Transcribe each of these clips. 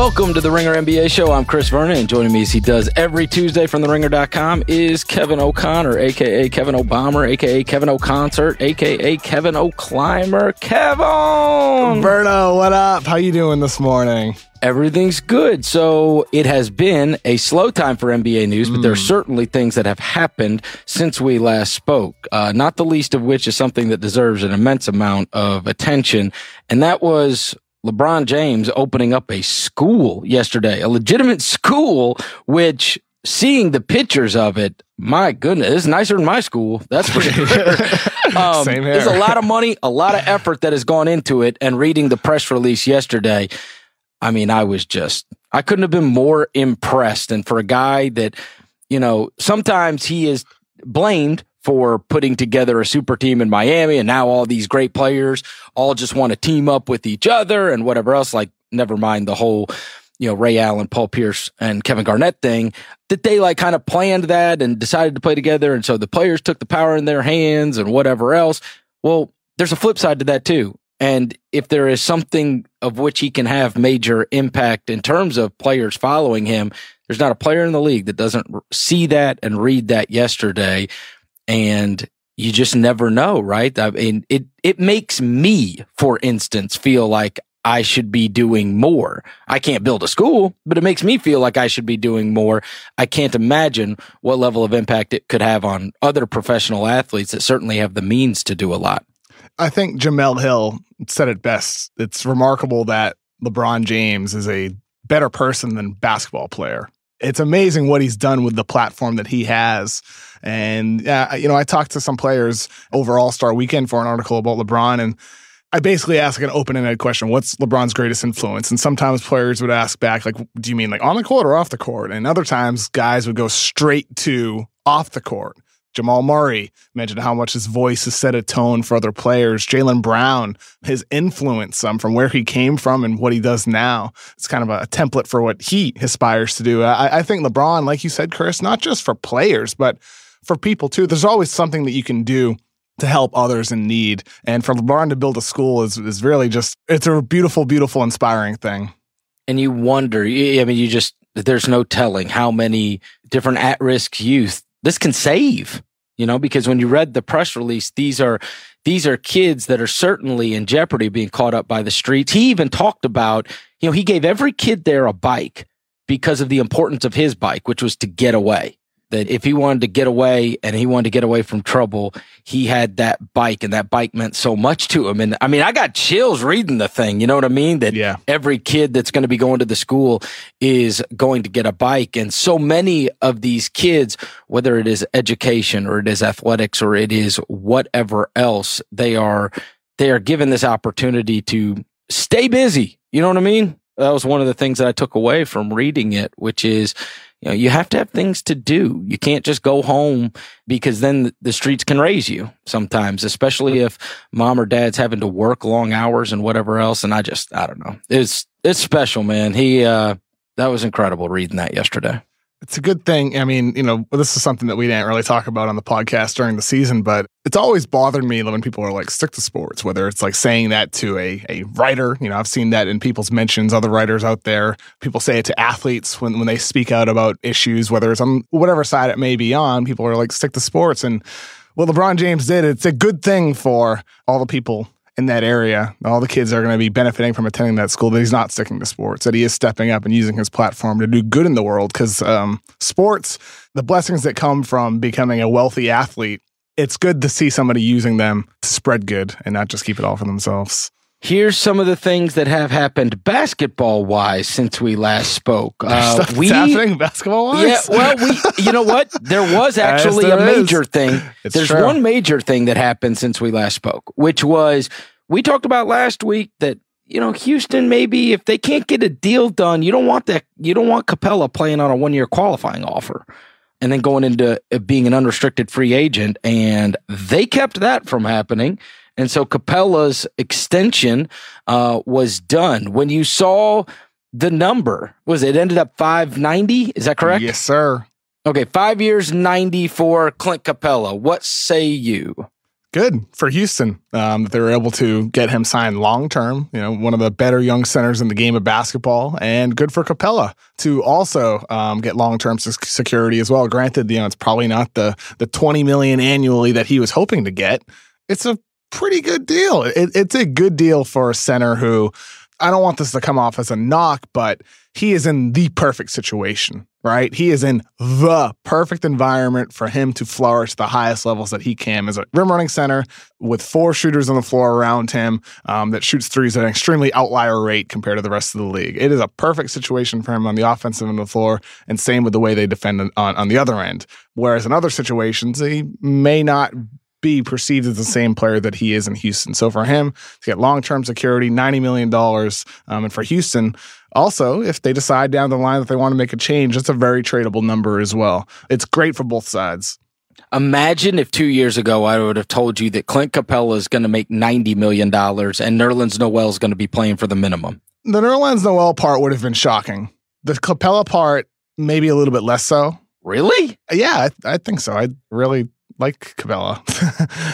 Welcome to the Ringer NBA show. I'm Chris Vernon, and joining me as he does every Tuesday from theringer.com is Kevin O'Connor, aka Kevin O'Bomber, aka Kevin O'Concert, aka Kevin O'Climber. Kevin! Verno, what up? How you doing this morning? Everything's good. So it has been a slow time for NBA news, but there are certainly things that have happened since we last spoke. Uh, not the least of which is something that deserves an immense amount of attention, and that was LeBron James opening up a school yesterday, a legitimate school, which seeing the pictures of it, my goodness, it's nicer than my school. That's for sure. um, Same here. There's a lot of money, a lot of effort that has gone into it. And reading the press release yesterday, I mean, I was just, I couldn't have been more impressed. And for a guy that, you know, sometimes he is blamed for putting together a super team in Miami and now all these great players all just want to team up with each other and whatever else, like never mind the whole, you know, Ray Allen, Paul Pierce and Kevin Garnett thing that they like kind of planned that and decided to play together. And so the players took the power in their hands and whatever else. Well, there's a flip side to that too. And if there is something of which he can have major impact in terms of players following him, there's not a player in the league that doesn't see that and read that yesterday. And you just never know, right? I mean, it, it makes me, for instance, feel like I should be doing more. I can't build a school, but it makes me feel like I should be doing more. I can't imagine what level of impact it could have on other professional athletes that certainly have the means to do a lot. I think Jemele Hill said it best. It's remarkable that LeBron James is a better person than basketball player. It's amazing what he's done with the platform that he has. And, uh, you know, I talked to some players over All Star weekend for an article about LeBron, and I basically asked an open ended question What's LeBron's greatest influence? And sometimes players would ask back, like, do you mean like on the court or off the court? And other times guys would go straight to off the court. Jamal Murray mentioned how much his voice has set a tone for other players. Jaylen Brown, his influence um, from where he came from and what he does now. It's kind of a, template for what he aspires to do. I, I think LeBron, like you said, Chris, not just for players, but for people too. There's always something that you can do to help others in need. And for LeBron to build a school is, is really just, it's a beautiful, beautiful, inspiring thing. And you wonder, I mean, you just, there's no telling how many different at risk youth this can save, you know, because when you read the press release, these are, these are kids that are certainly in jeopardy being caught up by the streets. He even talked about, you know, he gave every kid there a bike because of the importance of his bike, which was to get away that if he wanted to get away and he wanted to get away from trouble, he had that bike and that bike meant so much to him. And I mean, I got chills reading the thing. You know what I mean? That Yeah. every kid that's going to be going to the school is going to get a bike. And so many of these kids, whether it is education or it is athletics or it is whatever else, they are, they are given this opportunity to stay busy. You know what I mean? That was one of the things that I took away from reading it, which is, you know, you have to have things to do. You can't just go home because then the streets can raise you sometimes, especially if mom or dad's having to work long hours and whatever else. And I just, I don't know. It's, it's special, man. He, uh, that was incredible reading that yesterday. It's a good thing. I mean, you know, this is something that we didn't really talk about on the podcast during the season, but it's always bothered me when people are like, stick to sports, whether it's like saying that to a, a writer. You know, I've seen that in people's mentions, other writers out there. People say it to athletes when, when they speak out about issues, whether it's on whatever side it may be on. People are like, stick to sports. And what LeBron James did, it's a good thing for all the people in that area, all the kids are going to be benefiting from attending that school, that he's not sticking to sports, that he is stepping up and using his platform to do good in the world. Because um, sports, the blessings that come from becoming a wealthy athlete, it's good to see somebody using them to spread good and not just keep it all for themselves. Here's some of the things that have happened basketball wise since we last spoke. Uh, we, happening basketball wise. Yeah, well, we, you know what? There was actually there a is. major thing. It's There's true. one major thing that happened since we last spoke, which was we talked about last week that you know Houston maybe if they can't get a deal done, you don't want that. You don't want Capela playing on a one year qualifying offer. And then going into being an unrestricted free agent, and they kept that from happening. And so Capela's extension uh, was done. When you saw the number, was it ended up 590? Is that correct? Yes, sir. Okay, five years, 94, Clint Capela. What say you? good for Houston um, that they were able to get him signed long term. You know, one of the better young centers in the game of basketball, and good for Capela to also um, get long term security as well. Granted, you know, it's probably not the the twenty million annually that he was hoping to get. It's a pretty good deal. It, it's a good deal for a center who I don't want this to come off as a knock, but he is in the perfect situation, right? He is in the perfect environment for him to flourish the highest levels that he can as a rim running center with four shooters on the floor around him um, that shoots threes at an extremely outlier rate compared to the rest of the league. It is a perfect situation for him on the offensive end of the floor, and same with the way they defend on, on the other end. Whereas in other situations, he may not be perceived as the same player that he is in Houston. So for him to get long term security, $90 million, um, and for Houston, also, if they decide down the line that they want to make a change, it's a very tradable number as well. It's great for both sides. Imagine if two years ago I would have told you that Clint Capela is going to make $90 million and Nerlens Noel is going to be playing for the minimum. The Nerlens Noel part would have been shocking. The Capela part, maybe a little bit less so. Really? Yeah, I, I think so. I really like Capela.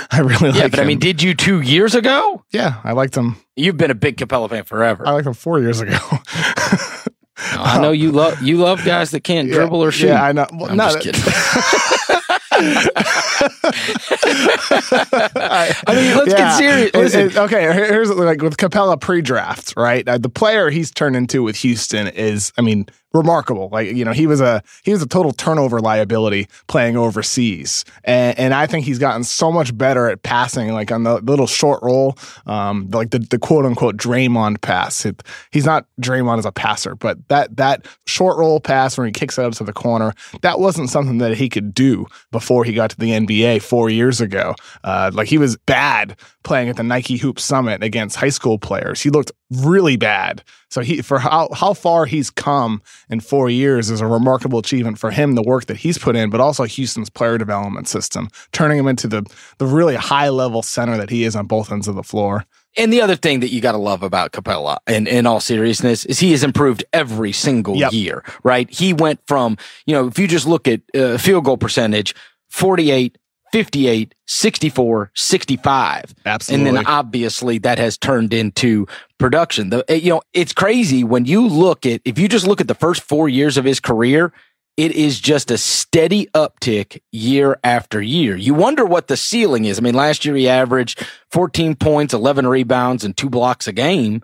I really like him. yeah, like but him. I mean, did you two years ago? Yeah, I liked him. You've been a big Capela fan forever. I liked him four years ago. I know you love you love guys that can't yeah, dribble or shoot. Yeah, I know. Well, I'm no, just kidding. I, I mean, let's yeah. get serious. Listen. It, it, okay, here's like with Capela pre-draft, right? Uh, the player he's turned into with Houston is, I mean, remarkable. Like you know, he was a he was a total turnover liability playing overseas, and, and I think he's gotten so much better at passing, like on the little short roll, um, like the, the quote unquote Draymond pass. It, he's not Draymond as a passer, but that that short roll pass where he kicks it out to the corner, that wasn't something that he could do before he got to the NBA four years ago. Uh, like he was bad playing at the Nike Hoop Summit against high school players. He looked really bad. So he for how how far he's come in four years is a remarkable achievement for him. The work that he's put in, but also Houston's player development system, turning him into the the really high level center that he is on both ends of the floor. And the other thing that you got to love about Capela, in, in all seriousness, is he has improved every single yep. year, right? He went from, you know, if you just look at uh, field goal percentage, 48, 58, 64, 65. Absolutely. And then obviously that has turned into production. The, eh, you know, it's crazy when you look at, if you just look at the first four years of his career, it is just a steady uptick year after year. You wonder what the ceiling is. I mean, last year he averaged 14 points, 11 rebounds, and two blocks a game.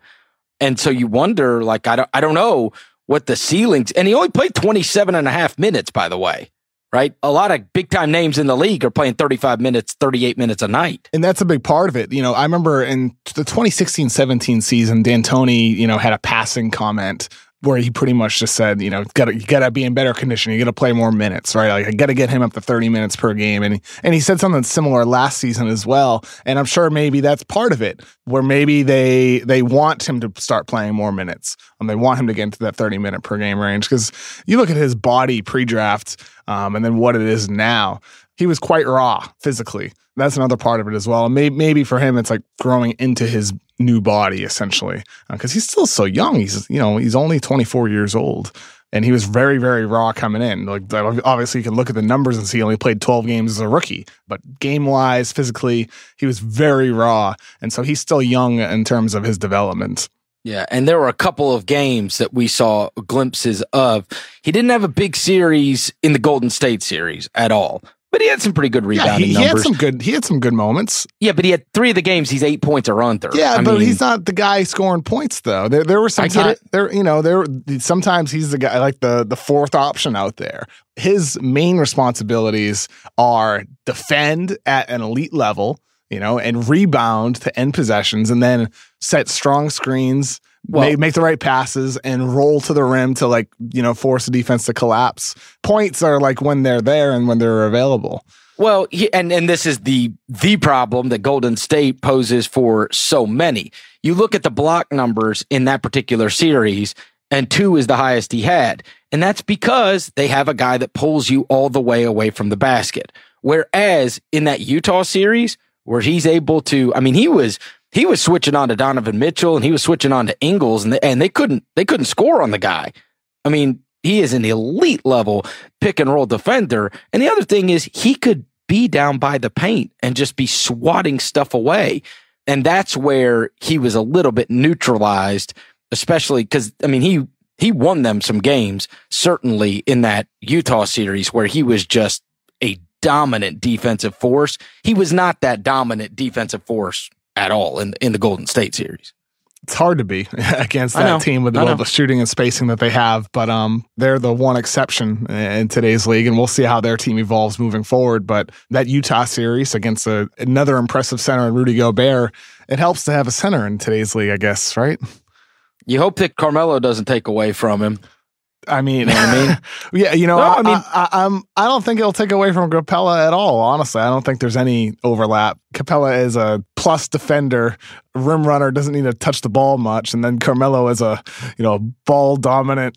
And so you wonder, like, I don't, I don't know what the ceilings, and he only played 27 and a half minutes, by the way right? A lot of big time names in the league are playing 35 minutes, 38 minutes a night. And that's a big part of it. You know, I remember in the 2016 17 season, D'Antoni, you know, had a passing comment where he pretty much just said, you know, gotta, you gotta be in better condition. You gotta play more minutes, right? Like I gotta get him up to 30 minutes per game. And, and he said something similar last season as well. And I'm sure maybe that's part of it where maybe they, they want him to start playing more minutes. and they want him to get into that 30 minute per game range. Cause you look at his body pre-draft, um, and then what it is now, he was quite raw physically. That's another part of it as well. Maybe, maybe for him, it's like growing into his new body essentially because uh, he's still so young. He's you know he's only 24 years old. And he was very, very raw coming in. Like obviously, you can look at the numbers and see he only played 12 games as a rookie. But game wise, physically, he was very raw, and so he's still young in terms of his development. Yeah, and there were a couple of games that we saw glimpses of. He didn't have a big series in the Golden State series at all, but he had some pretty good rebounding yeah, he, he numbers. had some good. He had some good moments. Yeah, but he had three of the games. He's eight points or under. Yeah, I but mean, he's not the guy scoring points though. There, there were some time, there. You know, there sometimes he's the guy like the the fourth option out there. His main responsibilities are defend at an elite level, you know, and rebound to end possessions, and then set strong screens well, make, make the right passes and roll to the rim to like you know force the defense to collapse. Points are like when they're there and when they're available. Well, he, and and this is the the problem that Golden State poses for so many. You look at the block numbers in that particular series, and two is the highest he had, and that's because they have a guy that pulls you all the way away from the basket. Whereas in that Utah series, where he's able to, I mean, he was he was switching on to Donovan Mitchell and he was switching on to Ingles and they, and they couldn't they couldn't score on the guy. I mean, he is an elite level pick and roll defender. And the other thing is he could be down by the paint and just be swatting stuff away. And that's where he was a little bit neutralized, especially because, I mean, he, he won them some games, certainly in that Utah series where he was just a dominant defensive force. He was not that dominant defensive force at all in, in the Golden State series it's hard to be against that team with all the shooting and spacing that they have. But um, they're the one exception in today's league, and we'll see how their team evolves moving forward. But that Utah series against a, another impressive center in Rudy Gobert, it helps to have a center in today's league, I guess, right? You hope that Carmelo doesn't take away from him. I mean, you know I mean, yeah, you know, no, I, I, mean, I, I'm, I don't think it'll take away from Capela at all. Honestly, I don't think there's any overlap. Capela is a plus defender, rim runner, doesn't need to touch the ball much, and then Carmelo is a, you know, ball dominant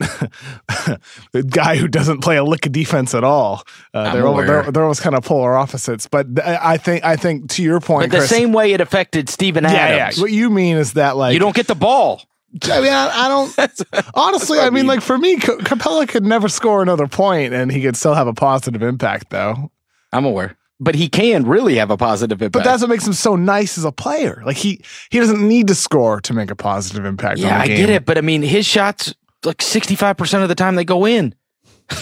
guy who doesn't play a lick of defense at all. Uh, they're, almost, they're, they're, almost kind of polar opposites. But I think, I think to your point, but the Chris, same way it affected Steven Adams. Yeah, yeah. What you mean is that like you don't get the ball. I mean, I, I don't. honestly, I mean, I mean, like for me, C- Capela could never score another point, and he could still have a positive impact, though. I'm aware, but he can really have a positive impact. But that's what makes him so nice as a player. Like he he doesn't need to score to make a positive impact. Yeah, I get it, but I mean, his shots like 65 percent of the time they go in.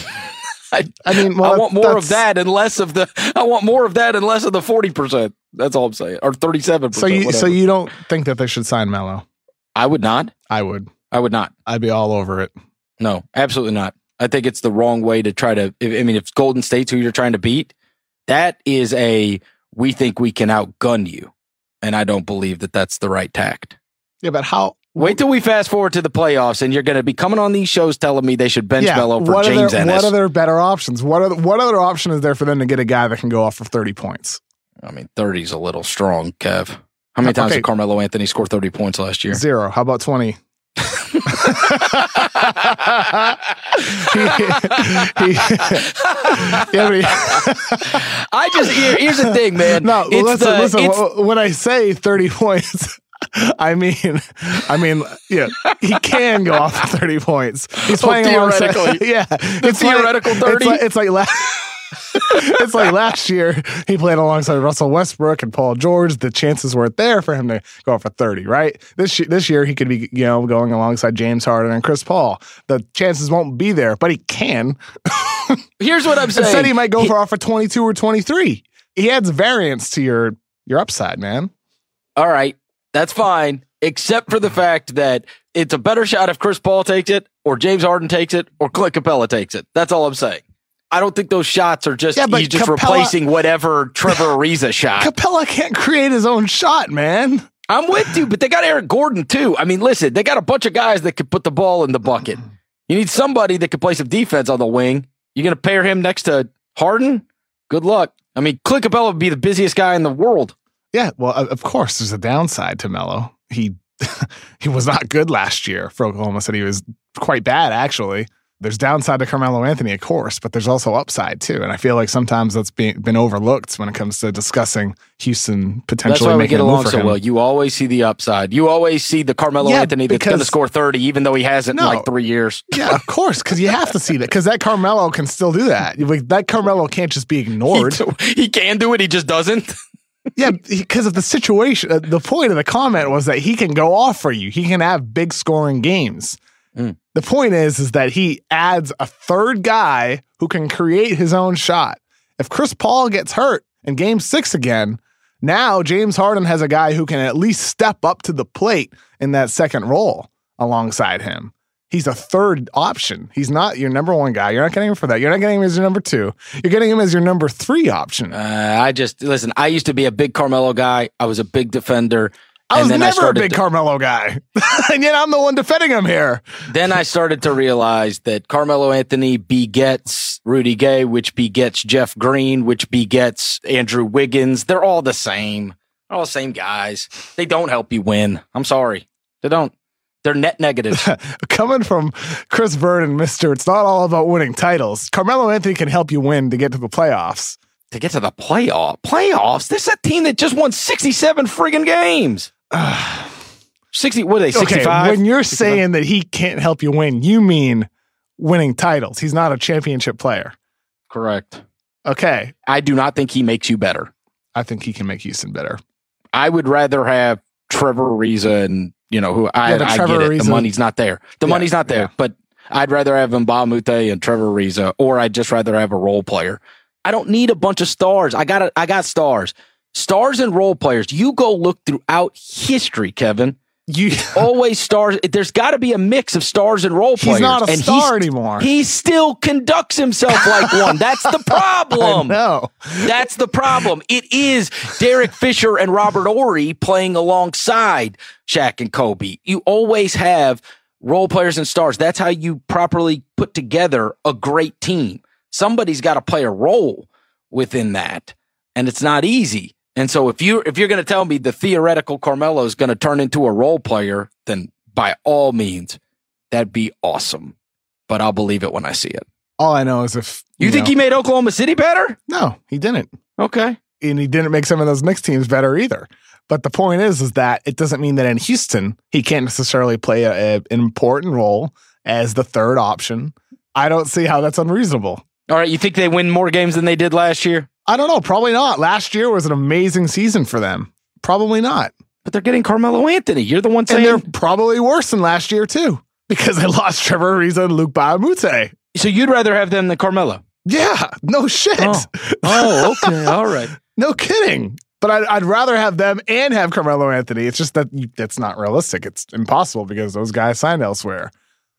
I, I, mean, well, I want more of that and less of the. I want more of that and less of the forty percent. That's all I'm saying, or thirty-seven. So you, whatever. so you don't think that they should sign Melo? I would not. I would. I would not. I'd be all over it. No, absolutely not. I think it's the wrong way to try to. If, I mean, if Golden State's who you're trying to beat, that is a we think we can outgun you, and I don't believe that that's the right tact. Yeah, but how? Wait till we fast forward to the playoffs, and you're going to be coming on these shows telling me they should bench yeah, Melo for James there, Ennis. What are their better options? What are what other option is there for them to get a guy that can go off for thirty points? I mean, thirty is a little strong, Kev. How many times okay. did Carmelo Anthony score 30 points last year? Zero. How about 20? He, he, I just here, here's the thing, man. No, listen, the, listen. When I say 30 points, I mean, I mean, yeah, he can go off 30 points. He's oh, playing theoretically. yeah, it's theoretical 30. It's like, it's like last, it's like last year he played alongside Russell Westbrook and Paul George. The chances weren't there for him to go for 30, right? This this year he could be, you know, going alongside James Harden and Chris Paul. The chances won't be there, but he can. Here's what I'm saying. Instead, he might go for off for 22 or 23. He adds variance to your your upside, man. All right. That's fine, except for the fact that it's a better shot if Chris Paul takes it or James Harden takes it or Clint Capela takes it. That's all I'm saying. I don't think those shots are just yeah, he's just Capela, replacing whatever Trevor Ariza shot. Capela can't create his own shot, man. I'm with you, but they got Eric Gordon too. I mean, listen, they got a bunch of guys that can put the ball in the bucket. You need somebody that can play some defense on the wing. You're going to pair him next to Harden? Good luck. I mean, Clint Capela would be the busiest guy in the world. Yeah, well, of course, there's a downside to Melo. He he was not good last year for Oklahoma City. He was quite bad, actually there's downside to Carmelo Anthony, of course, but there's also upside too. And I feel like sometimes that's been, been overlooked when it comes to discussing Houston potentially that's why we get along so him. well. You always see the upside. You always see the Carmelo yeah, Anthony that's going to score 30, even though he hasn't no, in like three years. Yeah, of course, because you have to see that because that Carmelo can still do that. Like, that Carmelo can't just be ignored. He, he can do it. He just doesn't. yeah, because of the situation. Uh, the point of the comment was that he can go off for you. He can have big scoring games. Mm. The point is, is that he adds a third guy who can create his own shot. If Chris Paul gets hurt in game six again, now James Harden has a guy who can at least step up to the plate in that second role alongside him. He's a third option. He's not your number one guy. You're not getting him for that. You're not getting him as your number two. You're getting him as your number three option. Uh, I just listen. I used to be a big Carmelo guy. I was a big defender. I was never I a big to, Carmelo guy, and yet I'm the one defending him here. Then I started to realize that Carmelo Anthony begets Rudy Gay, which begets Jeff Green, which begets Andrew Wiggins. They're all the same. They're all the same guys. They don't help you win. I'm sorry. They don't. They're net negative. Coming from Chris Vernon, Mister, it's not all about winning titles. Carmelo Anthony can help you win to get to the playoffs. To get to the playoff playoffs, this is a team that just won 67 friggin' games. 60, what are they, 65? Okay, when you're 65? saying that he can't help you win, you mean winning titles. He's not a championship player. Correct. Okay. I do not think he makes you better. I think he can make Houston better. I would rather have Trevor Ariza and you know who I, Yeah, I get it. Ariza- The money's not there. The Yeah, money's not there. yeah. But I'd rather have Mbah a Moute and Trevor Ariza, or I'd just rather have a role player. I don't need a bunch of stars. I got I got stars, stars and role players. You go look throughout history, Kevin. You Always stars. There's got to be a mix of stars and role players. He's not a and star anymore. He still conducts himself like one. That's the problem. no. That's the problem. It is Derek Fisher and Robert Horry playing alongside Shaq and Kobe. You always have role players and stars. That's how you properly put together a great team. Somebody's got to play a role within that, and it's not easy. And so if you if you're going to tell me the theoretical Carmelo is going to turn into a role player, then by all means, that'd be awesome. But I'll believe it when I see it. All I know is if You, think know- he made Oklahoma City better? No, he didn't. Okay. and he didn't make some of those Knicks teams better either. But the point is, is that it doesn't mean that in Houston he can't necessarily play a, a- an important role as the third option. I don't see how that's unreasonable. All right, you think they win more games than they did last year? I don't know. Probably not. Last year was an amazing season for them. Probably not. But they're getting Carmelo Anthony. You're the one And saying. they're probably worse than last year too because they lost Trevor Ariza and Luc Mbah a Moute. So you'd rather have them than Carmelo? Yeah, no shit. Oh. Oh, okay. All right. No kidding. But I'd, I'd rather have them and have Carmelo Anthony. It's just that you, that's not realistic. It's impossible because those guys signed elsewhere.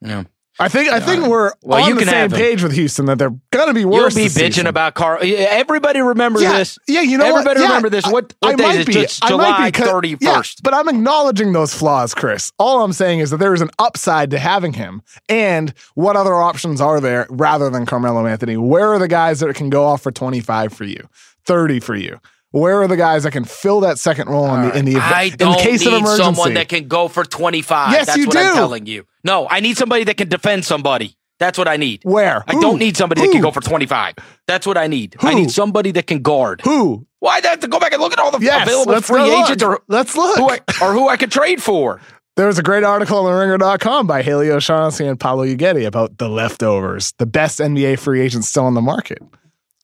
Yeah. I think I think we're Well, on you the same page with Houston that they're gonna be worse. You'll be bitching season. about Carl. Everybody remembers yeah, this. Yeah, you know Everybody what? Yeah, remember this. What, what I might is be. Just I might July 31st. Yeah, but I'm acknowledging those flaws, Chris. All I'm saying is that there is an upside to having him. And what other options are there rather than Carmelo Anthony? Where are the guys that can go off for 25 for you, 30 for you? Where are the guys that can fill that second role in the in the I in don't case need of emergency? someone that can go for 25. Yes, That's you what I'm do. telling you. No, I need somebody that can defend somebody. That's what I need. Where? I Who? don't need somebody that can go for 25. That's what I need. I need somebody that can guard. Who? Why do I have to go back and look at all the Yes, available free agents or let's look. who I, or who I could trade for? There was a great article on ringer.com by Haley O'Shaughnessy and Paolo Uggetti about the leftovers, the best NBA free agents still on the market.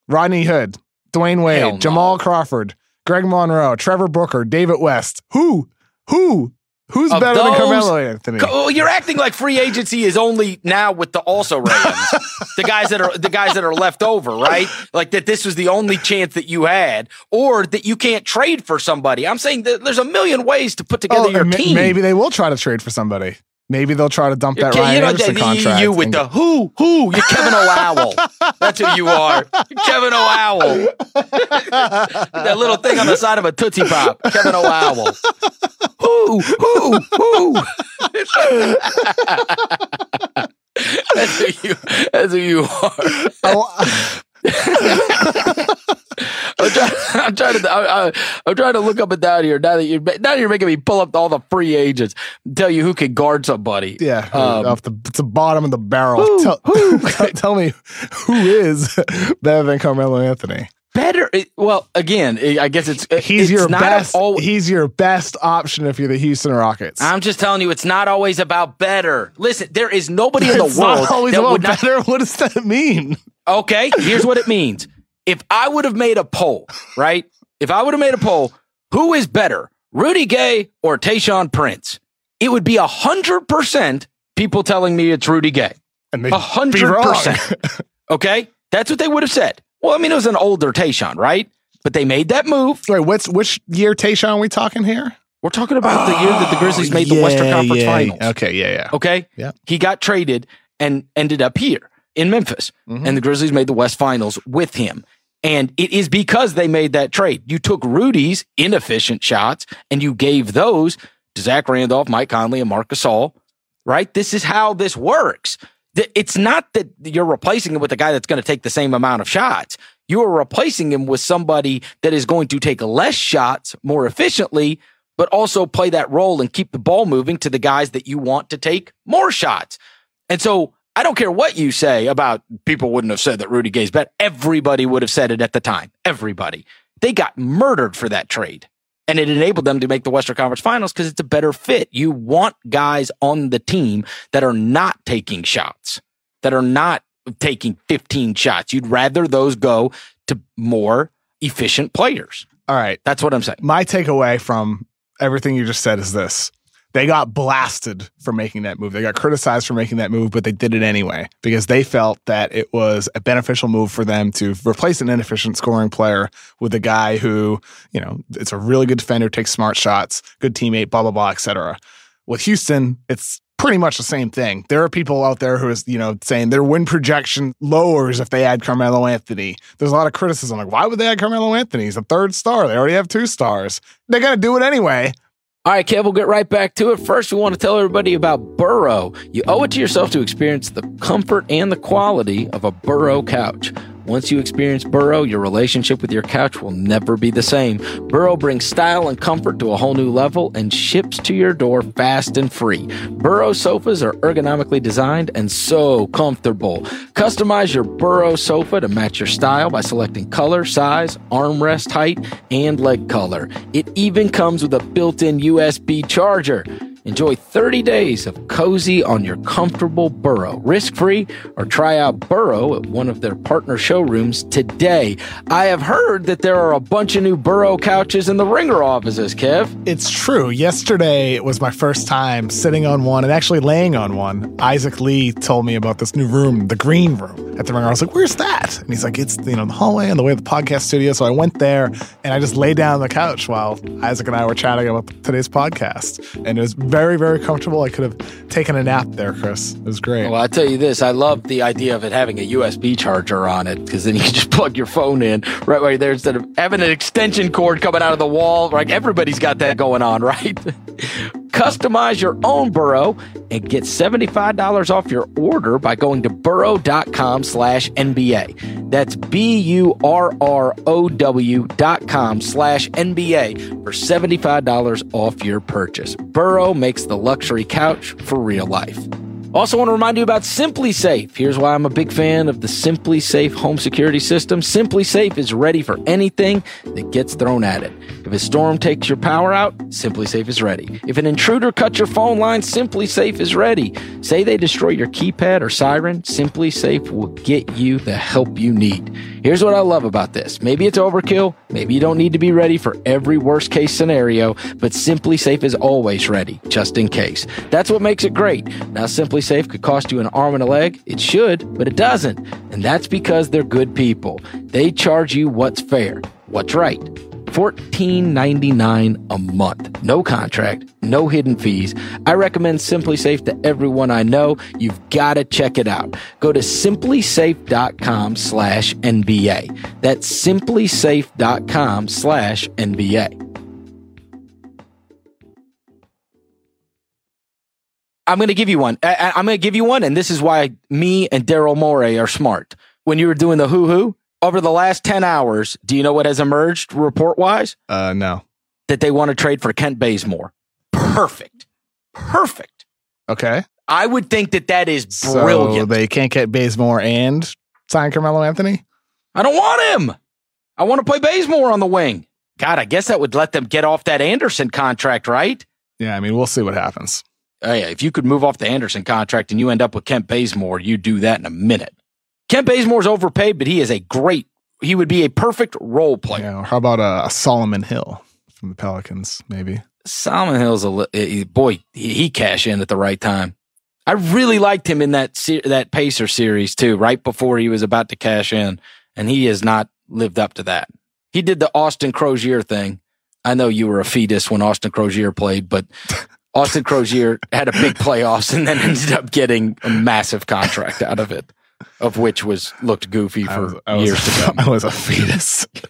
Rodney Hood, Dwyane Wade, Hell no. Jamal Crawford, Greg Monroe, Trevor Booker, David West. Who? Who? Who's Of better than those- Carmelo Anthony? Co- oh, You're acting like free agency is only now with the also rans, the guys that are the guys that are left over, right? Like that this was the only chance that you had, or that you can't trade for somebody. I'm saying that there's a million ways to put together Oh, your ma- team. maybe they will try to trade for somebody. Maybe they'll try to dump that Okay, Ryan you know, Anderson the- contract. You with the who, who? You're Kevin O'Owell. That's who you are. Kevin O'Owell. that little thing on the side of a Tootsie Pop. Kevin O'Owell. Who, who, who? that's who you. That's who you are. Oh, I'm trying, I'm trying to. I, I, I'm trying to look up and down here. Now that you're now you're making me pull up all the free agents, and tell you who can guard somebody. yeah, Um, off the, it's the bottom of the barrel. who- tell, who? tell, me who is better than Carmelo Anthony? better. Well, again, I guess it's He's it's your best. al- he's your best option if you're the Houston Rockets. I'm just telling you, it's not always about better. Listen, there is nobody in the it's world not always that about would not. better. What does that mean? Okay, here's what it means. If I would have made a poll, right? If I would have made a poll, who is better, Rudy Gay or Tayshaun Prince? It would be a hundred percent people telling me it's Rudy Gay. And they A 100%. Okay, that's what they would have said. Well, I mean, it was an older Tayshaun, right? But they made that move. Wait, what's which year Tayshaun we talking here? We're talking about the year that the oh, Grizzlies made the Western Conference yeah, Finals. Okay, yeah, yeah. Okay. Yeah. He got traded and ended up here in Memphis. Mhm. And the Grizzlies made the West Finals with him. And it is because they made that trade. You took Rudy's inefficient shots and you gave those to Zach Randolph, Mike Conley, and Marc Gasol, right? This is how this works. It's not that you're replacing him with a guy that's going to take the same amount of shots. You are replacing him with somebody that is going to take less shots more efficiently, but also play that role and keep the ball moving to the guys that you want to take more shots. And so I don't care what you say about people wouldn't have said that Rudy Gay's bet. Everybody would have said it at the time. Everybody. They got murdered for that trade. And it enabled them to make the Western Conference Finals because it's a better fit. You want guys on the team that are not taking shots, that are not taking 15 shots. You'd rather those go to more efficient players. All right. That's what I'm saying. My takeaway from everything you just said is this. They got blasted for making that move. They got criticized for making that move, but they did it anyway because they felt that it was a beneficial move for them to replace an inefficient scoring player with a guy who, you know, it's a really good defender, takes smart shots, good teammate, blah, blah, blah, etc. With Houston, it's pretty much the same thing. There are people out there who is, you know, saying their win projection lowers if they add Carmelo Anthony. There's a lot of criticism like, why would they add Carmelo Anthony? He's a third star. They already have two stars. They're going to do it anyway. All right, Kev, we'll get right back to it. First, we want to tell everybody about Burrow. You owe it to yourself to experience the comfort and the quality of a Burrow couch. Once you experience Burrow, your relationship with your couch will never be the same. Burrow brings style and comfort to a whole new level and ships to your door fast and free. Burrow sofas are ergonomically designed and so comfortable. Customize your Burrow sofa to match your style by selecting color, size, armrest height, and leg color. It even comes with a built-in USB charger. Enjoy 30 days of cozy on your comfortable Burrow, risk free, or try out Burrow at one of their partner showrooms today. I have heard that there are a bunch of new Burrow couches in the Ringer offices, Kev. It's true. Yesterday was my first time sitting on one and actually laying on one. Isaac Lee told me about this new room, the green room at the Ringer. I was like, where's that? And he's like, it's, you know, the hallway and the way of the podcast studio. So I went there and I just lay down on the couch while Isaac and I were chatting about today's podcast. And it was very, very comfortable. I could have taken a nap there, Chris. It was great. Well, I tell you this, I love the idea of it having a USB charger on it because then you can just plug your phone in right where there instead of having an extension cord coming out of the wall. Like everybody's got that going on, right? Customize your own burrow and get $75 off your order by going to burrow.com slash NBA. That's B-U-R-R-O-W dot com slash NBA for $75 off your purchase. Burrow makes the luxury couch for real life. Also, want to remind you about SimpliSafe. Here's why I'm a big fan of the SimpliSafe home security system. SimpliSafe is ready for anything that gets thrown at it. If a storm takes your power out, SimpliSafe is ready. If an intruder cuts your phone line, SimpliSafe is ready. Say they destroy your keypad or siren, SimpliSafe will get you the help you need. Here's what I love about this. Maybe it's overkill. Maybe you don't need to be ready for every worst case scenario, but SimpliSafe is always ready, just in case. That's what makes it great. Now, SimpliSafe could cost you an arm and a leg. It should, but it doesn't. And that's because they're good people. They charge you what's fair, what's right. $14.99 a month. No contract, no hidden fees. I recommend SimpliSafe to everyone I know. You've got to check it out. Go to simplisafe.com slash NBA. That's simplisafe.com slash NBA. I'm going to give you one. I, am going to give you one, and this is why me and Daryl Morey are smart. When you were doing the hoo hoo over the last 10 hours, do you know what has emerged report wise? Uh, no. That they want to trade for Kent Bazemore. Perfect. Perfect. Okay. I would think that that is brilliant. So they can't get Bazemore and sign Carmelo Anthony? I don't want him. I want to play Bazemore on the wing. God, I guess that would let them get off that Anderson contract, right? Yeah, I mean, we'll see what happens. Oh, yeah, if you could move off the Anderson contract and you end up with Kent Bazemore, you do that in a minute. Kent Bazemore's overpaid, but he is a great. He would be a perfect role player. Yeah, how about a, a Solomon Hill from the Pelicans? Maybe Solomon Hill's a eh, eh, boy. He, he cashed in at the right time. I really liked him in that that Pacer series too. Right before he was about to cash in, and he has not lived up to that. He did the Austin Croshere thing. I know you were a fetus when Austin Croshere played, but Austin Croshere had a big playoffs and then ended up getting a massive contract out of it, of which was looked goofy for I was, I years was, to come. I was a fetus.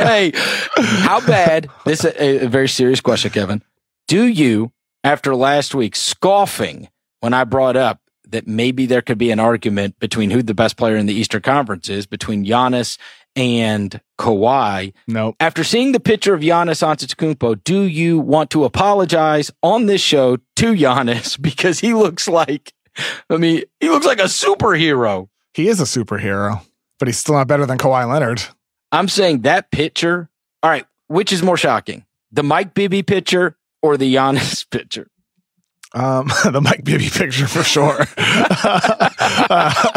hey, how bad? This is a, a very serious question, Kevin. Do you, after last week, scoffing when I brought up that maybe there could be an argument between who the best player in the Eastern Conference is between Giannis and Kawhi. No. After seeing the picture of Giannis Antetokounmpo, do you want to apologize on this show to Giannis because he looks like, I mean, he looks like a superhero. He is a superhero, but he's still not better than Kawhi Leonard. I'm saying that picture. All right, which is more shocking, the Mike Bibby picture or the Giannis picture? Um, the Mike Bibby picture for sure. uh,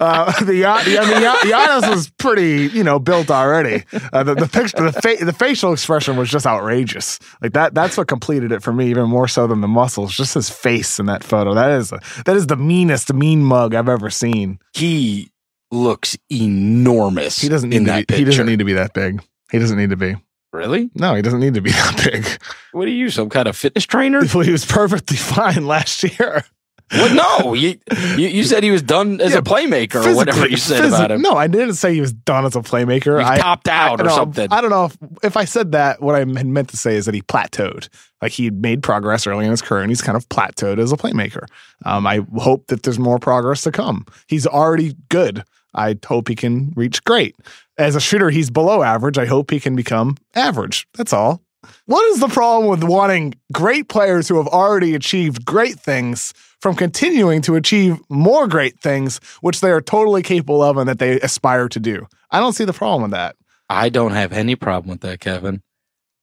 uh, the I mean, Giannis was pretty, you know, built already. Uh, the, the picture, the, fa- the facial expression was just outrageous. Like that. That's what completed it for me, even more so than the muscles. Just his face in that photo. That is a, that is the meanest mean mug I've ever seen. He looks enormous. He doesn't need to. Be, he doesn't need to be that big. He doesn't need to be. Really? No, he doesn't need to be that big. What are you, some kind of fitness trainer? Well, he was perfectly fine last year. Well, no, you, you, you said he was done as yeah, a playmaker or whatever you said about him. No, I didn't say he was done as a playmaker. He I topped out I, or something. I don't know if, if I said that. What I meant to say is that he plateaued. Like he made progress early in his career, and he's kind of plateaued as a playmaker. Um, I hope that there's more progress to come. He's already good. I hope he can reach great. As a shooter, he's below average. I hope he can become average. That's all. What is the problem with wanting great players who have already achieved great things from continuing to achieve more great things, which they are totally capable of and that they aspire to do? I don't see the problem with that. I don't have any problem with that, Kevin.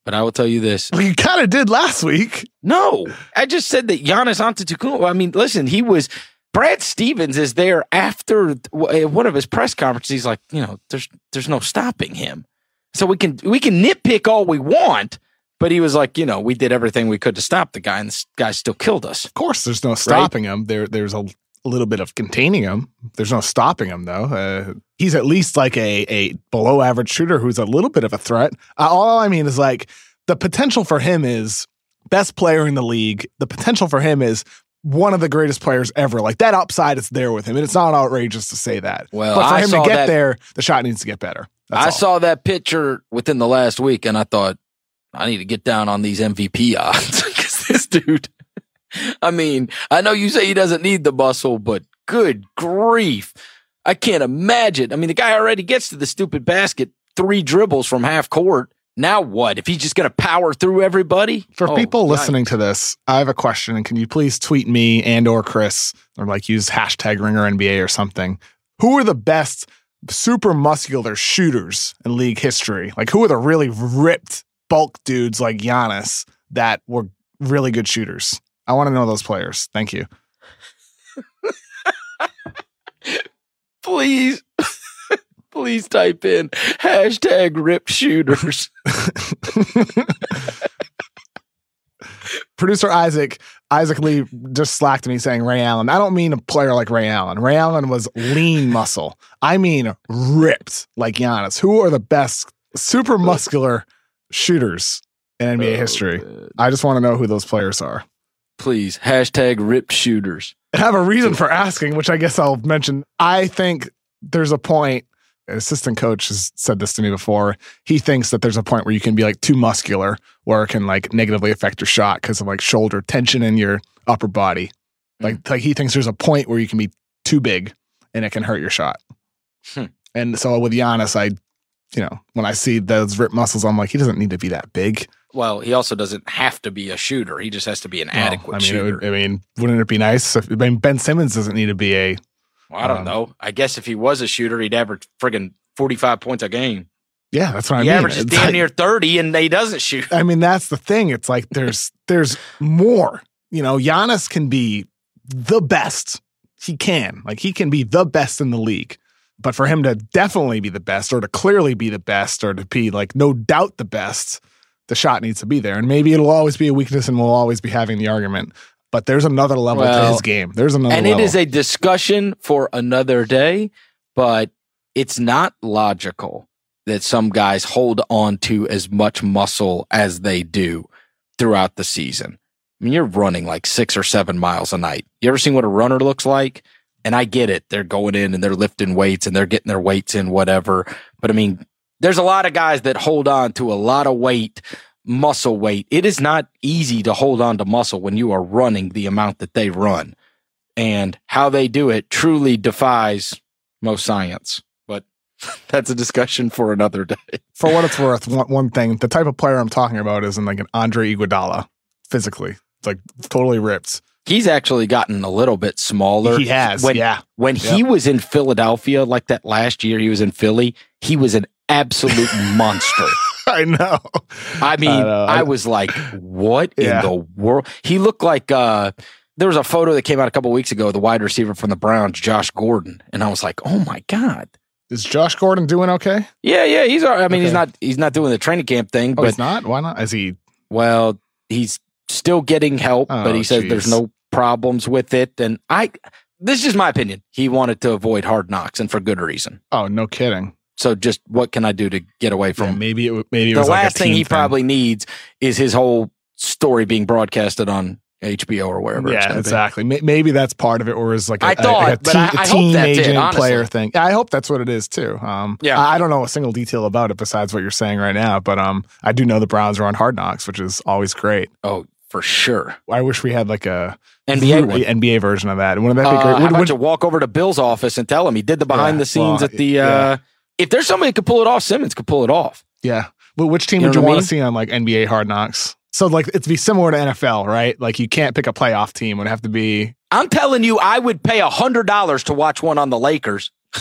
But I will tell you this. Well, you kind of did last week. No, I just said that Giannis Antetokounmpo. I mean, listen, he was Brad Stevens is there after one of his press conferences. He's like, you know, there's there's no stopping him. So we can we can nitpick all we want, but he was like, you know, we did everything we could to stop the guy, and this guy still killed us. Of course, there's no stopping right? him. There there's a, a, little bit of containing him. There's no stopping him though. Uh, he's at least like a a below average shooter who's a little bit of a threat. Uh, all I mean is like the potential for him is best player in the league. The potential for him is one of the greatest players ever. Like that upside is there with him, and it's not outrageous to say that. Well, but for I him to get that, there, the shot needs to get better. That's I all. saw that picture within the last week, and I thought I need to get down on these MVP odds because this dude. I mean, I know you say he doesn't need the muscle, but good grief. I can't imagine. I mean, the guy already gets to the stupid basket three dribbles from half court now what? If he's just going to power through everybody? For oh, people listening to this, I have a question, and can you please tweet me and or Chris, or like use hashtag Ringer NBA or something? Who are the best super muscular shooters in league history? Like, who are the really ripped bulk dudes like Giannis that were really good shooters? I want to know those players. Thank you. Please please type in hashtag rip shooters. Producer Isaac, Isaac Lee just slacked me saying Ray Allen. I don't mean a player like Ray Allen. Ray Allen was lean muscle. I mean ripped like Giannis. Who are the best super oh. muscular shooters in NBA oh, history? Man. I just want to know who those players are. Please, hashtag rip shooters. I have a reason for asking, which I guess I'll mention. I think there's a point assistant coach has said this to me before. He thinks that there's a point where you can be like too muscular, where it can like negatively affect your shot because of like shoulder tension in your upper body. Like, mm. like he thinks there's a point where you can be too big and it can hurt your shot. Hmm. And so with Giannis, I, you know, when I see those ripped muscles, I'm like, he doesn't need to be that big. Well, he also doesn't have to be a shooter. He just has to be an adequate I mean, shooter. Would, I mean, wouldn't it be nice? If, I mean, Ben Simmons doesn't need to be a well, I don't um, know. I guess if he was a shooter, he'd average friggin' 45 points a game. Yeah, that's what he I mean. He averages damn like, near 30 and he doesn't shoot. I mean, that's the thing. It's like there's there's more. You know, Giannis can be the best. He can. Like he can be the best in the league. But for him to definitely be the best or to clearly be the best or to be like no doubt the best, the shot needs to be there. And maybe it'll always be a weakness and we'll always be having the argument but there's another level well, to his game. There's another And level. it is a discussion for another day, but it's not logical that some guys hold on to as much muscle as they do throughout the season. I mean, you're running like six or seven miles a night. You ever seen what a runner looks like? And I get it. They're going in and they're lifting weights and they're getting their weights in, whatever. But I mean, there's a lot of guys that hold on to a lot of weight muscle weight. It is not easy to hold on to muscle when you are running the amount that they run. And how they do it truly defies most science. But that's a discussion for another day. For what it's worth, one, one thing, the type of player I'm talking about is in like an Andre Iguodala physically. It's like totally ripped. He's actually gotten a little bit smaller. He has, when, yeah. When yep. he was in Philadelphia, like that last year he was in Philly, he was an absolute monster. I know. I mean, I, know. I was like, what yeah. in the world? He looked like uh there was a photo that came out a couple weeks ago, the wide receiver from the Browns, Josh Gordon, and I was like, oh my god. Is Josh Gordon doing okay? Yeah, yeah, he's. all right. I mean, he's not. He's not doing the training camp thing, Oh, but he's not. Why not? Is he? well, he's still getting help. but Oh, he says there's no problems with it. And I, this is just my opinion. He wanted to avoid hard knocks, and for good reason. Oh, no kidding. So, just what can I do to get away Yeah, from? maybe it. Maybe it the was like a last thing he probably needs is his whole story being broadcasted on HBO or wherever. Yeah, gonna be. exactly. Maybe that's part of it, or is like a, I a- thought, a, but team, I- a I hope team that's it, agent player thing. I hope that's what it is too. Um, Yeah. I, I don't know a single detail about it besides what you're saying right now, but um, I do know the Browns are on Hard Knocks, which is always great. Oh, for sure. I wish we had like a NBA one. NBA version of that. Wouldn't that be Uh, great? how Would- about would- you walk over to Bill's office and tell him he did the behind Yeah, the scenes well, at the. Uh, yeah. If there's somebody who could pull it off, Simmons could pull it off. yeah. Well, which team You would you want mean? to see on like NBA Hard Knocks? So like it'd be similar to NFL, right? Like you can't pick a playoff team; it would have to be. I'm telling you, I would pay a hundred dollars to watch one on the Lakers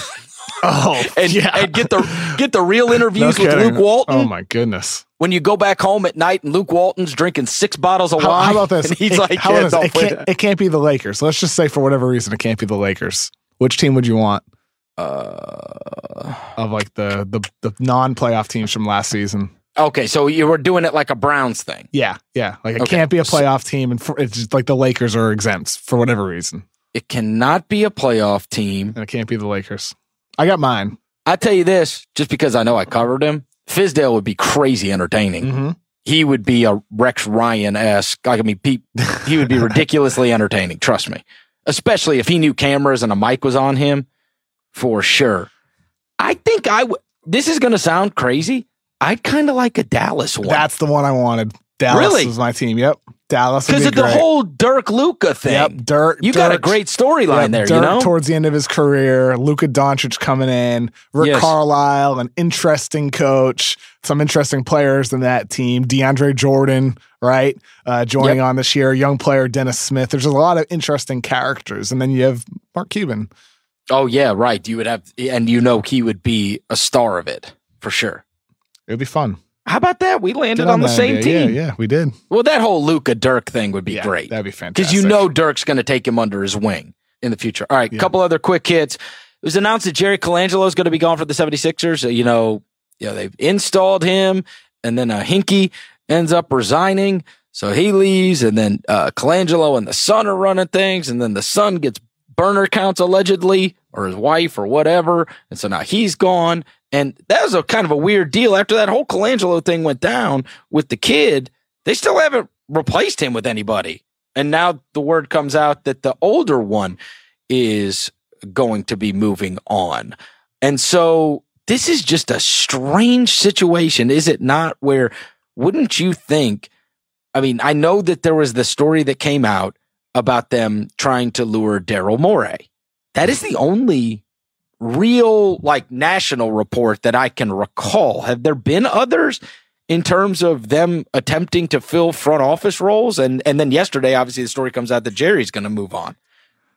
Oh, and, yeah. and get the get the real No interviews with kidding. Luke Walton. Oh my goodness! when you go back home at night and Luke Walton's drinking six bottles of How, wine. how about this? And he's It- like, how yeah, about this? It, can't, it can't be the Lakers. Let's just say for whatever reason it can't be the Lakers. Which team would you want that. Uh, of like the the, the non playoff teams from last season? okay, so you were doing it like a Browns thing. Yeah, yeah. Like it Okay. can't be a playoff team, and for, it's just like the Lakers are exempt for whatever reason, It cannot be a playoff team. and it can't be the Lakers. I got mine. I tell you this, just because I know I covered him, Fizdale would be crazy entertaining. Mm-hmm. He would be a Rex Ryan esque. Like, I mean, Pete, he would be ridiculously entertaining. Trust me, especially if he knew cameras and a mic was on him, for sure. I think I would. This is going to sound crazy. I'd kind of like a Dallas one That's the one I wanted. Dallas Really? was my team. Yep, Dallas because be of the great. whole Dirk Luka thing. Yep, Dirk. You got a great storyline Yep, there. Dirk you know, towards the end of his career, Luka Doncic coming in, Rick Yes. Carlisle, an interesting coach, some interesting players in that team, DeAndre Jordan, right, uh, joining Yep. on this year, young player Dennis Smith. There's a lot of interesting characters, and then you have Mark Cuban. Oh yeah, right. You would have, and you know, he would be a star of it for sure. It would be fun. How about that? We landed Get on, the same idea. team. Yeah, yeah, we did. Well, that whole Luka Dirk thing would be Yeah, great That'd be fantastic. because you know Dirk's going to take him under his wing in the future. All right, a Yeah. couple other quick hits. It was announced that Jerry Colangelo is going to be gone for the 76ers. Uh, You know, you know, they've installed him, and then uh, Hinkie ends up resigning. So he leaves, and then uh, Colangelo and the son are running things, and then the son gets burner counts allegedly, or his wife, or whatever. And so now he's gone. And that was a kind of a weird deal. After that whole Colangelo thing went down with the kid, they still haven't replaced him with anybody. And now the word comes out that the older one is going to be moving on. And so this is just a strange situation, is it not? Where wouldn't you think? I mean, I know that there was the story that came out about them trying to lure Daryl Morey. That is the only real, like, national report that I can recall. Have there been others in terms of them attempting to fill front office roles? And and then yesterday, obviously, the story comes out that Jerry's going to move on.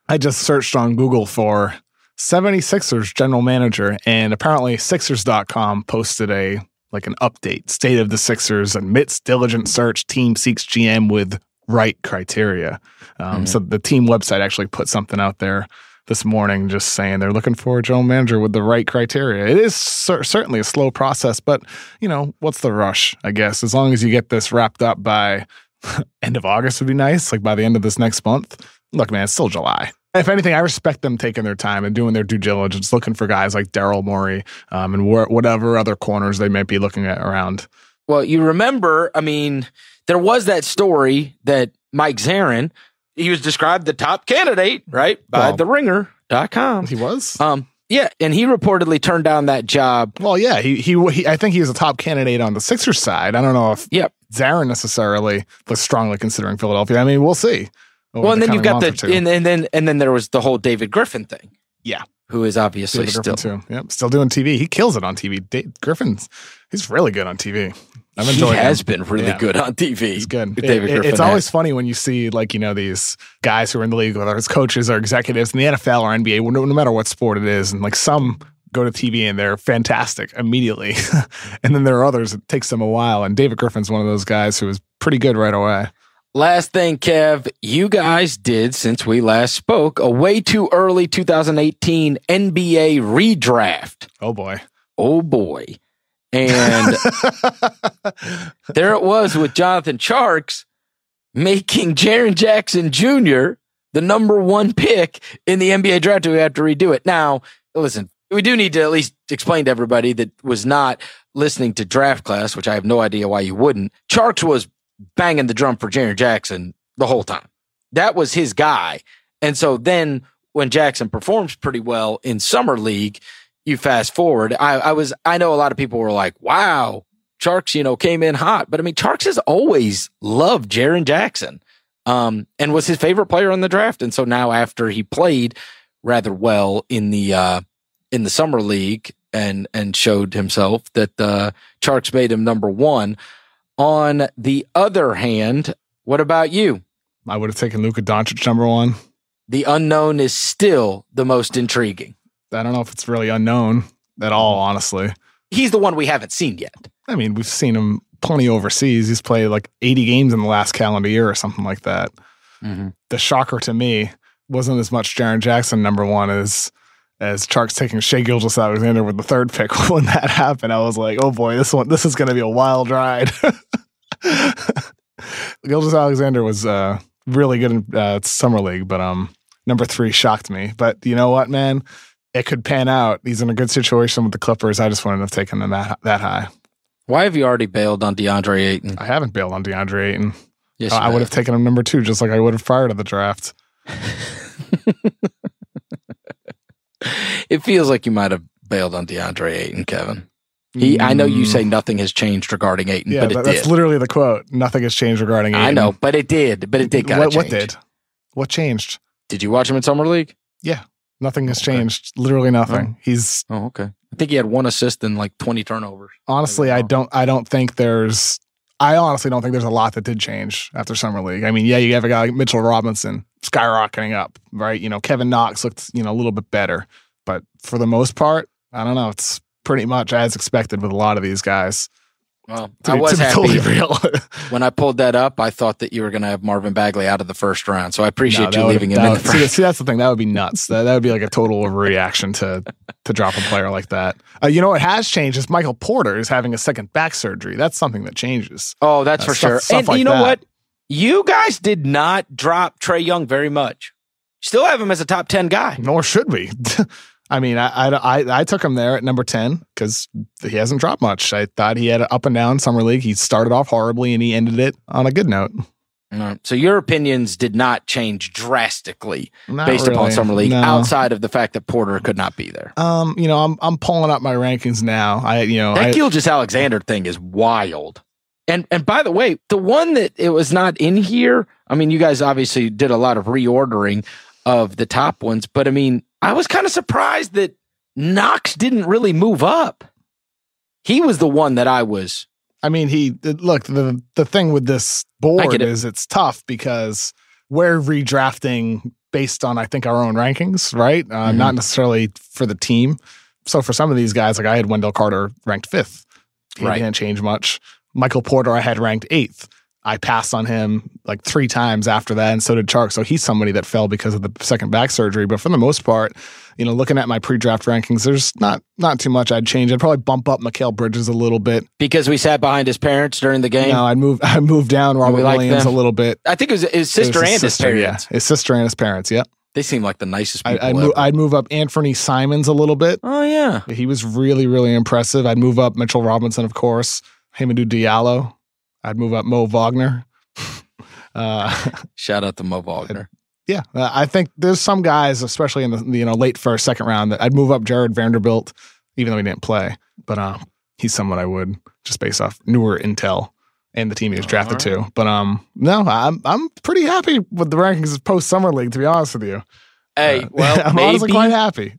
I just searched on Google for 76ers general manager, and apparently Sixers.com posted a like an update. State of the Sixers admits diligent search team seeks GM with right criteria. Um, Mhm. So the team website actually put something out there this morning just saying they're looking for a general manager with the right criteria. It is cer- certainly a slow process, but you know, what's the rush, I guess? As long as you get this wrapped up by end of August would be nice, like by the end of this next month. Look, man, it's still July. If anything, I respect them taking their time and doing their due diligence, looking for guys like Daryl Morey um, and wh- whatever other corners they might be looking at around. Well, you remember, I mean, there was that story that Mike Zarren, he was described the top candidate, right? By Well- the ringer.com. He was. Um, yeah, and he reportedly turned down that job. Well, yeah, he, he he I think he was a top candidate on the Sixers side. I don't know if Yep. Zarren necessarily was strongly considering Philadelphia. I mean, we'll see. Well, and the then you've got the month or two. and, and then and then there was the whole David Griffin thing. Yeah. Who is obviously David still too. Yep, still doing TV. He kills it on TV. Da- Griffin's he's really good on TV. I've he enjoyed him. has been really Yeah. good on TV. He's good. David It- it- Griffin it's always funny when you see like you know these guys who are in the league, whether it's coaches or executives in the NFL or NBA, no, no matter what sport it is, and like some go to TV and they're fantastic immediately, and then there are others it takes them a while. And David Griffin's one of those guys who is pretty good right away. Last thing, Kev, you guys did since we last spoke a way too early 2018 NBA redraft. Oh boy. Oh boy. And there it was with Jonathan Tjarks making Jaren Jackson Jr. the number one pick in the NBA draft. We have to redo it. Now, listen, we do need to at least explain to everybody that was not listening to draft class, which I have no idea why you wouldn't. Tjarks was banging the drum for Jaren Jackson the whole time. That was his guy. And so then when Jackson performs pretty well in summer league, you fast forward. I, I was, I know a lot of people were like, wow, Tjarks, you know, came in hot, but I mean, Tjarks has always loved Jaren Jackson, um, and was his favorite player on the draft. And so now after he played rather well in the, uh, in the summer league and, and showed himself that, uh, Tjarks made him number one. On the other hand, what about you? I would have taken Luka Doncic number one. The unknown is still the most intriguing. I don't know if it's really unknown at all, honestly. He's the one we haven't seen yet. I mean, we've seen him plenty overseas. He's played like 80 games in the last calendar year or something like that. Mm-hmm. The shocker to me wasn't as much Jaren Jackson number one as as Tjarks taking Shai Gilgeous-Alexander with the third pick. When that happened, I was like, oh boy, this one this is going to be a wild ride. Gilgeous-Alexander was uh, really good in uh, summer league, but um, number three shocked me. But you know what, man? It could pan out. He's in a good situation with the Clippers. I just wouldn't have taken them that that high. Why have you already bailed on DeAndre Ayton? I haven't bailed on DeAndre Ayton. Yes, uh, I would have taken him number two, just like I would have prior to the draft. it feels like you might have bailed on DeAndre Ayton, Kevin. He, mm. I know you say mm. nothing has changed regarding Ayton, yeah, but it that's literally the quote. Nothing has changed regarding Ayton. I know, but it did. But it did. What, what, did? What changed? Did you watch him in summer league? Yeah, nothing has oh, okay. changed. Literally nothing. Oh. He's. Oh, okay. I think he had one assist and like twenty turnovers. Honestly, I don't. I don't think there's. I honestly don't think there's a lot that did change after summer league. I mean, yeah, you have a guy like Mitchell Robinson skyrocketing up, right? You know, Kevin Knox looked you know a little bit better, but for the most part, I don't know. It's pretty much as expected with a lot of these guys. Well, to, I was happy. Totally real. when I pulled that up, I thought that you were going to have Marvin Bagley out of the first round. So I appreciate no, you leaving him in the first. See, see, that's the thing. That would be nuts. That, that would be like a total overreaction to to drop a player like that. Uh, you know what has changed is Michael Porter is having a second back surgery. That's something that changes. Oh, that's uh, for stuff, sure. Stuff and like you know that. what? You guys did not drop Trae Young very much. Still have him as a top ten guy. Nor should we. I mean, I, I, I, took him there at number 10 because he hasn't dropped much. I thought he had an up and down summer league. He started off horribly and he ended it on a good note. So your opinions did not change drastically not based really. upon summer league, no. outside of the fact that Porter could not be there. Um, you know, I'm I'm pulling up my rankings now. I you know that Gilgeous-Alexander thing is wild. And and by the way, the one that it was not in here. I mean, you guys obviously did a lot of reordering of the top ones, but I mean, I was kind of surprised that Knox didn't really move up. He was the one that I was. I mean, he look the the thing with this board it. is it's tough because we're redrafting based on I think our own rankings, right? Uh, mm-hmm. Not necessarily for the team. So for some of these guys, like I had Wendell Carter ranked fifth. He right. didn't change much. Michael Porter, I had ranked eighth. I passed on him like three times after that, and so did Chark. So he's somebody that fell because of the second back surgery. But for the most part, you know, looking at my pre-draft rankings, there's not not too much I'd change. I'd probably bump up Mikal Bridges a little bit because we sat behind his parents during the game. No, I'd move I moved down Robert Williams a little bit. I think it was his sister was his and sister, his parents. Yeah, his sister and his parents. Yep. They seem like the nicest people. I, I'd, move, I'd, move, up Anfernee Simons a little bit. Oh yeah, he was really really impressive. I'd move up Mitchell Robinson, of course. Hamidou Diallo. I'd move up Mo Wagner. Uh, Shout out to Mo Wagner. Yeah, uh, I think there's some guys, especially in the you know late first, second round, that I'd move up Jarred Vanderbilt, even though he didn't play. But uh, he's someone I would just based off newer intel and the team he was drafted right. to. But um, no, I'm I'm pretty happy with the rankings post summer league. To be honest with you, hey, uh, well, I'm maybe, honestly quite happy.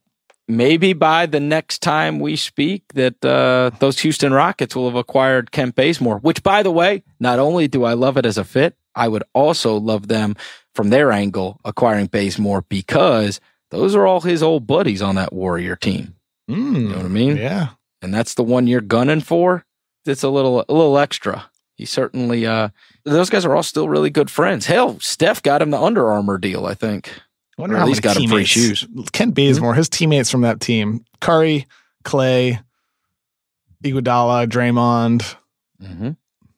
Maybe by the next time we speak, that uh, those Houston Rockets will have acquired Kent Bazemore. Which, by the way, not only do I love it as a fit, I would also love them from their angle acquiring Bazemore because those are all his old buddies on that Warrior team. Mm, you know what I mean? Yeah. And that's the one you're gunning for. It's a little a little extra. He certainly uh those guys are all still really good friends. Hell, Steph got him the Under Armour deal, I think. I wonder how least many got him free teammates- shoes. Kent Bazemore, his teammates from that team, Curry, Clay, Iguodala, Draymond. Mm-hmm.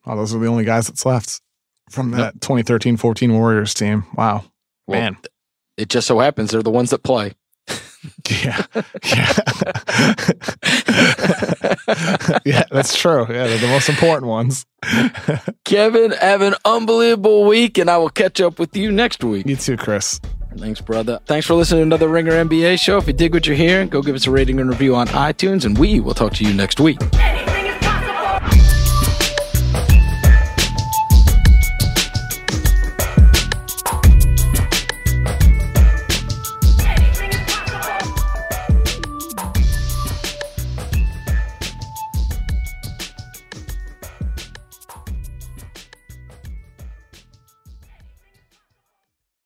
Oh, those are the only guys that's left from that 2013-14 Warriors team. Wow. Well, Man. It just so happens they're the ones that play. Yeah. Yeah. yeah, that's true. Yeah, they're the most important ones. Kevin, have an unbelievable week, and I will catch up with you next week. you too, Chris. Thanks, brother. Thanks for listening to another Ringer NBA show. If you dig what you're hearing, go give us a rating and review on iTunes, and we will talk to you next week.